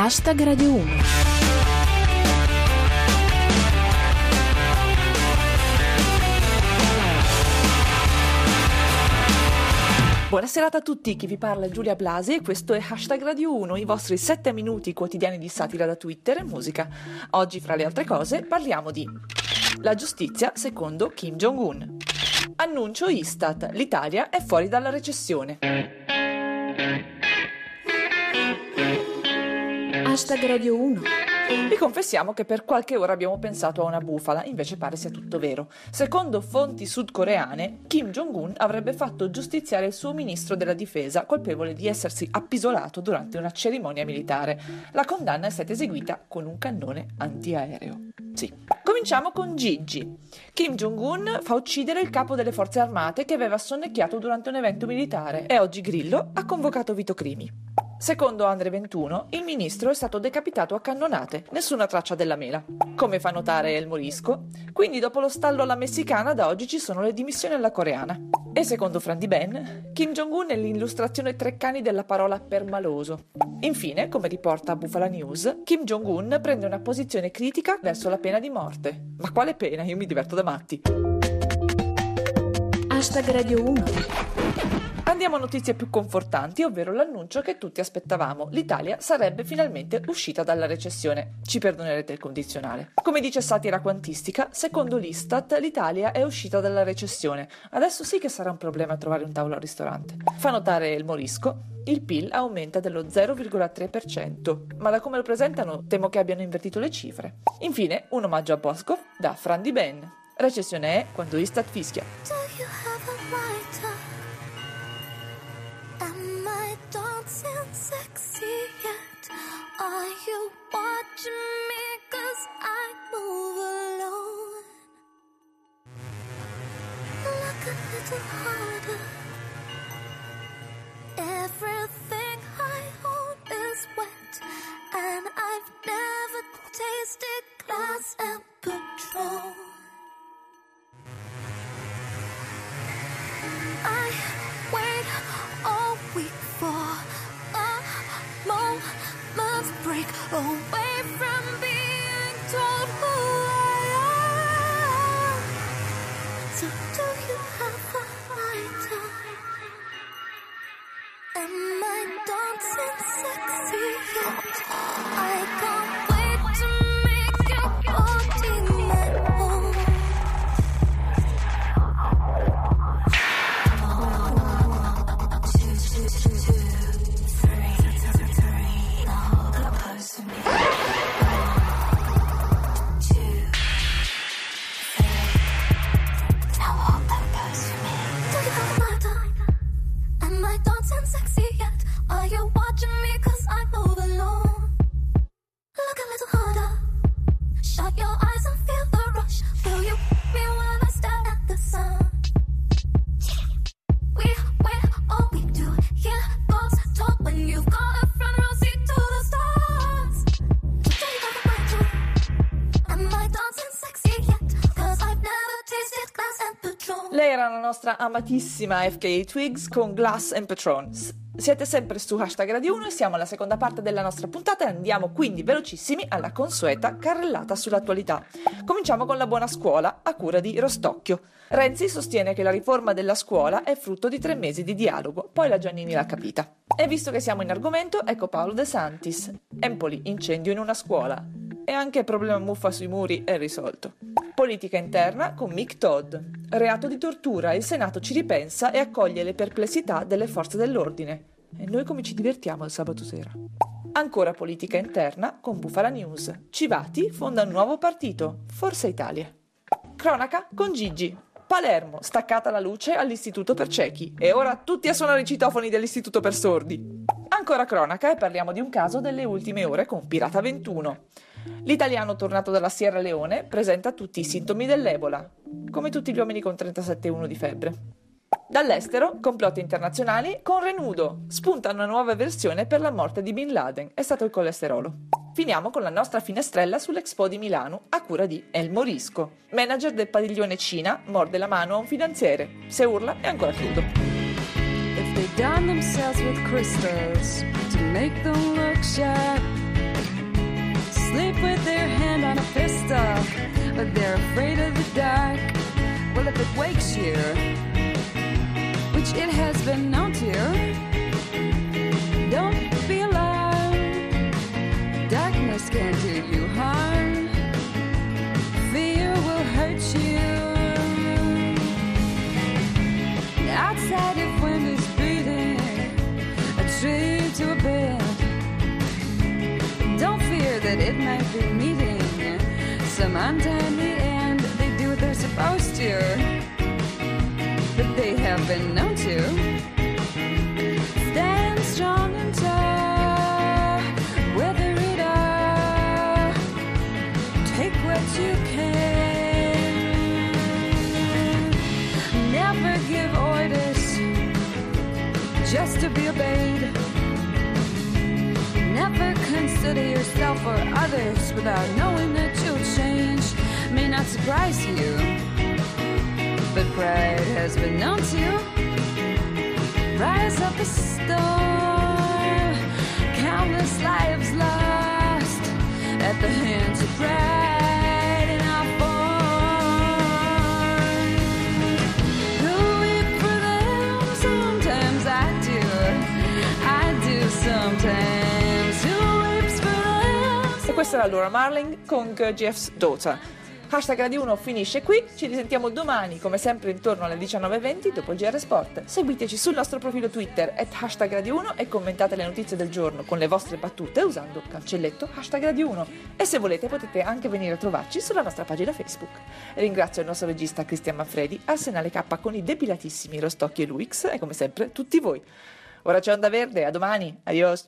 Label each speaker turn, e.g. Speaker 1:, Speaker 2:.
Speaker 1: Hashtag Radio 1.
Speaker 2: Buonasera a tutti, chi vi parla è Giulia Blasi e questo è Hashtag Radio 1, i vostri 7 minuti quotidiani di satira da Twitter e musica. Oggi, fra le altre cose, parliamo di la giustizia secondo Kim Jong-un. Annuncio Istat, l'Italia è fuori dalla recessione.
Speaker 1: Hashtag Radio 1.
Speaker 2: Vi confessiamo che per qualche ora abbiamo pensato a una bufala, invece pare sia tutto vero. Secondo fonti sudcoreane, Kim Jong-un avrebbe fatto giustiziare il suo ministro della difesa, colpevole di essersi appisolato durante una cerimonia militare. La condanna è stata eseguita con un cannone antiaereo. Sì. Cominciamo con Gigi. Kim Jong-un fa uccidere il capo delle forze armate che aveva sonnecchiato durante un evento militare e oggi Grillo ha convocato Vito Crimi. Secondo Andre 21, il ministro è stato decapitato a cannonate, nessuna traccia della mela. Come fa notare El Morisco, quindi dopo lo stallo alla messicana da oggi ci sono le dimissioni alla coreana. E secondo Fran Di Ben, Kim Jong-un è l'illustrazione treccani della parola permaloso. Infine, come riporta Bufala News, Kim Jong-un prende una posizione critica verso la pena di morte. Ma quale pena? Io mi diverto da matti.
Speaker 1: Hashtag Radio 1.
Speaker 2: Andiamo a notizie più confortanti, ovvero l'annuncio che tutti aspettavamo. L'Italia sarebbe finalmente uscita dalla recessione. Ci perdonerete il condizionale. Come dice Satira Quantistica, secondo l'Istat l'Italia è uscita dalla recessione. Adesso sì che sarà un problema trovare un tavolo al ristorante. Fa notare il Morisco, il PIL aumenta dello 0,3%, ma da come lo presentano temo che abbiano invertito le cifre. Infine, un omaggio a Bosco da Fran Di Ben. Recessione è quando Istat fischia.
Speaker 3: Am I dancing sexy yet? Are you watching me cause I move alone? Look a little. Away from being told who I am. So do you have a lighter? Am I dancing sexy yet? I
Speaker 2: la nostra amatissima FKA Twigs con Glass and Patron. Siete sempre su hashtag Radio 1 e siamo alla seconda parte della nostra puntata e andiamo quindi velocissimi alla consueta carrellata sull'attualità. Cominciamo con la buona scuola a cura di Rostocchio. Renzi sostiene che la riforma della scuola è frutto di tre mesi di dialogo, poi la Giannini l'ha capita. E visto che siamo in argomento, ecco Paolo De Santis. Empoli, incendio in una scuola. E anche il problema muffa sui muri è risolto. Politica interna con Mick Todd. Reato di tortura, il Senato ci ripensa e accoglie le perplessità delle forze dell'ordine. E noi come ci divertiamo il sabato sera? Ancora politica interna con Bufala News. Civati fonda un nuovo partito, Forza Italia. Cronaca con Gigi. Palermo, staccata la luce all'Istituto per ciechi. E ora tutti a suonare i citofoni dell'Istituto per sordi. Ancora cronaca e parliamo di un caso delle ultime ore con Pirata 21. L'italiano tornato dalla Sierra Leone presenta tutti i sintomi dell'Ebola, come tutti gli uomini con 37,1 di febbre. Dall'estero, complotti internazionali con Renudo. Spunta una nuova versione per la morte di Bin Laden. È stato il colesterolo. Finiamo con la nostra finestrella sull'Expo di Milano a cura di El Morisco. Manager del padiglione Cina morde la mano a un finanziere. Se urla è ancora crudo.
Speaker 4: If they done themselves with crystals to make them look sharp, but they're afraid of the dark. Well, if it wakes you, which it has been known to, don't be alarmed. Darkness can do you harm. Fear will hurt you. Outside, if wind is beating a tree to a bed, don't fear that it might be meeting some untimely end. They do what they're supposed to, but they have been known to stand strong and tall, weather it all. Take what you can. Never give orders just to be obeyed. Never consider yourself or others without knowing that you'll change. May not surprise you, but pride has been known to you rise up a storm. Countless lives lost at the hands of pride
Speaker 2: questa era Laura Marling con Jeff's Daughter. Hashtag Radio 1 finisce qui, ci risentiamo domani come sempre intorno alle 19.20 dopo il GR Sport. Seguiteci sul nostro profilo Twitter at hashtag Radio 1 e commentate le notizie del giorno con le vostre battute usando cancelletto hashtag Radio 1 e se volete potete anche venire a trovarci sulla nostra pagina Facebook. Ringrazio il nostro regista Cristian Manfredi, Arsenale K con i depilatissimi Rostocchi e Luix e come sempre tutti voi. Ora c'è Onda Verde, a domani, adios!